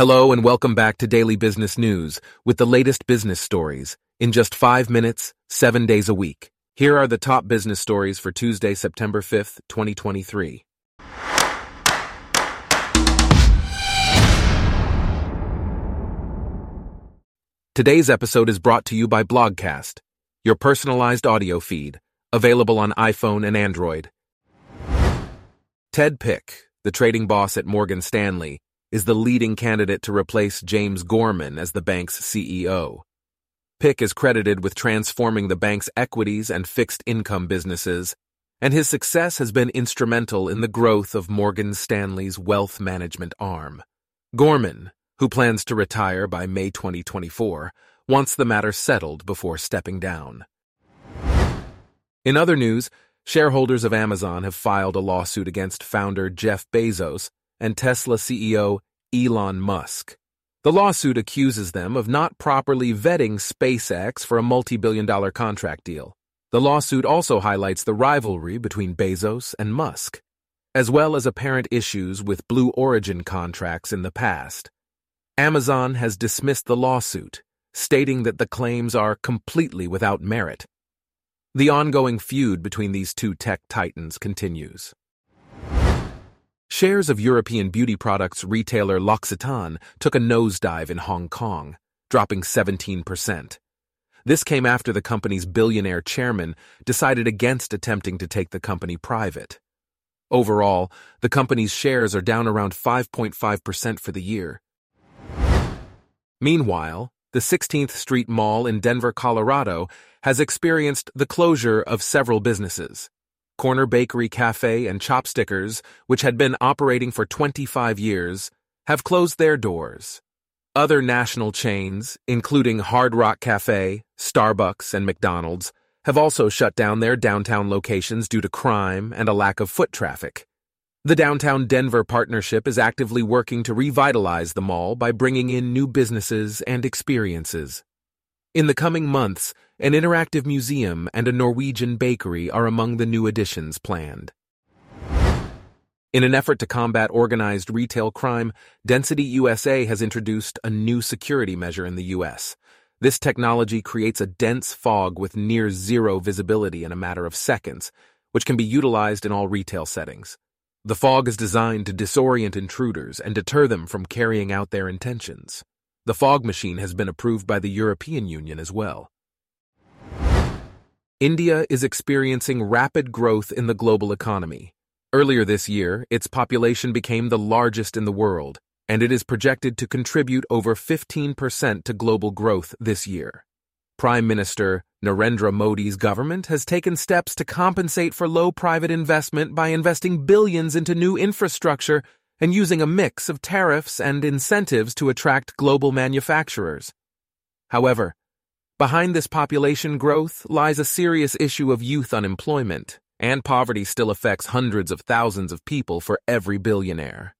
Hello and welcome back to Daily Business News with the latest business stories in just five minutes, seven days a week. Here are the top business stories for Tuesday, September 5th, 2023. Today's episode is brought to you by Blogcast, your personalized audio feed, available on iPhone and Android. Ted Pick, the trading boss at Morgan Stanley, is the leading candidate to replace James Gorman as the bank's CEO. Pick is credited with transforming the bank's equities and fixed income businesses, and his success has been instrumental in the growth of Morgan Stanley's wealth management arm. Gorman, who plans to retire by May 2024, wants the matter settled before stepping down. In other news, shareholders of Amazon have filed a lawsuit against founder Jeff Bezos and Tesla CEO Elon Musk. The lawsuit accuses them of not properly vetting SpaceX for a multi billion dollar contract deal. The lawsuit also highlights the rivalry between Bezos and Musk, as well as apparent issues with Blue Origin contracts in the past. Amazon has dismissed the lawsuit, stating that the claims are completely without merit. The ongoing feud between these two tech titans continues. Shares of European beauty products retailer L'Occitane took a nosedive in Hong Kong, dropping 17%. This came after the company's billionaire chairman decided against attempting to take the company private. Overall, the company's shares are down around 5.5% for the year. Meanwhile, the 16th Street Mall in Denver, Colorado has experienced the closure of several businesses. Corner Bakery Cafe and Chopstickers, which had been operating for 25 years, have closed their doors. Other national chains, including Hard Rock Cafe, Starbucks, and McDonald's, have also shut down their downtown locations due to crime and a lack of foot traffic. The Downtown Denver Partnership is actively working to revitalize the mall by bringing in new businesses and experiences. In the coming months, an interactive museum and a Norwegian bakery are among the new additions planned. In an effort to combat organized retail crime, Density USA has introduced a new security measure in the U.S. This technology creates a dense fog with near zero visibility in a matter of seconds, which can be utilized in all retail settings. The fog is designed to disorient intruders and deter them from carrying out their intentions. The fog machine has been approved by the European Union as well. India is experiencing rapid growth in the global economy. Earlier this year, its population became the largest in the world, and it is projected to contribute over 15% to global growth this year. Prime Minister Narendra Modi's government has taken steps to compensate for low private investment by investing billions into new infrastructure and using a mix of tariffs and incentives to attract global manufacturers. However, behind this population growth lies a serious issue of youth unemployment, and poverty still affects hundreds of thousands of people for every billionaire.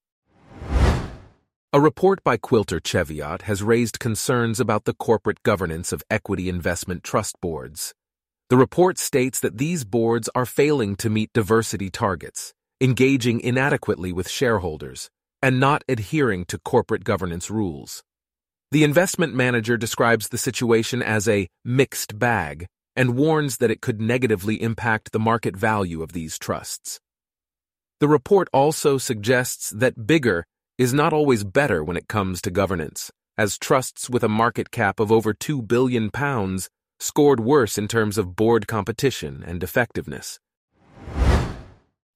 A report by Quilter Cheviot has raised concerns about the corporate governance of equity investment trust boards. The report states that these boards are failing to meet diversity targets engaging inadequately with shareholders, and not adhering to corporate governance rules. The investment manager describes the situation as a mixed bag and warns that it could negatively impact the market value of these trusts. The report also suggests that bigger is not always better when it comes to governance, as trusts with a market cap of over 2 billion pounds scored worse in terms of board competition and effectiveness.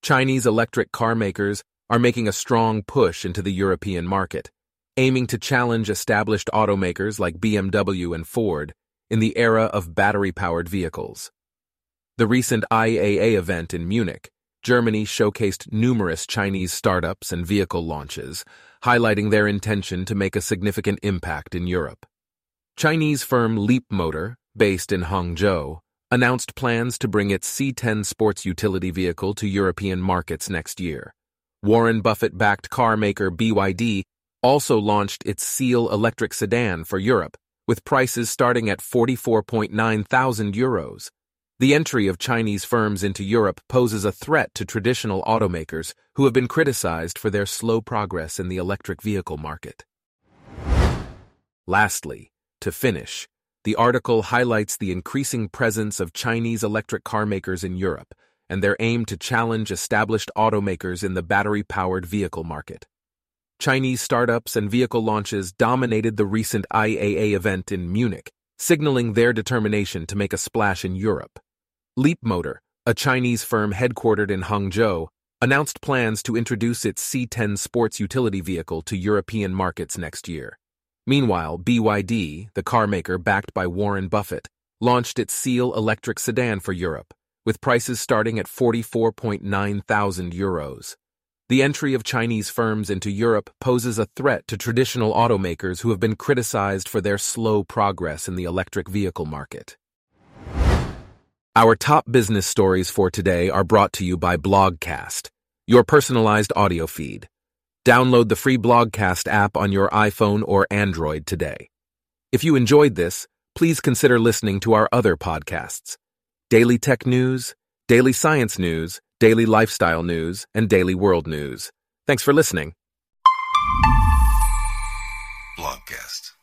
Chinese electric car makers are making a strong push into the European market, aiming to challenge established automakers like BMW and Ford in the era of battery powered vehicles. The recent IAA event in Munich, Germany showcased numerous Chinese startups and vehicle launches, highlighting their intention to make a significant impact in Europe. Chinese firm Leapmotor, based in Hangzhou, announced plans to bring its C10 sports utility vehicle to European markets next year. Warren Buffett backed car maker BYD also launched its Seal electric sedan for Europe, with prices starting at 44.9 thousand euros. The entry of Chinese firms into Europe poses a threat to traditional automakers who have been criticized for their slow progress in the electric vehicle market. Lastly, to finish, the article highlights the increasing presence of Chinese electric car makers in Europe and their aim to challenge established automakers in the battery-powered vehicle market. Chinese startups and vehicle launches dominated the recent IAA event in Munich, signaling their determination to make a splash in Europe. Leapmotor, a Chinese firm headquartered in Hangzhou, announced plans to introduce its C10 sports utility vehicle to European markets next year. Meanwhile, BYD, the car maker backed by Warren Buffett, launched its Seal electric sedan for Europe, with prices starting at 44.9 thousand euros. The entry of Chinese firms into Europe poses a threat to traditional automakers who have been criticized for their slow progress in the electric vehicle market. Our top business stories for today are brought to you by Blogcast, your personalized audio feed. Download the free Blogcast app on your iPhone or Android today. If you enjoyed this, please consider listening to our other podcasts Daily Tech News, Daily Science News, Daily Lifestyle News, and Daily World News. Thanks for listening. Blogcast.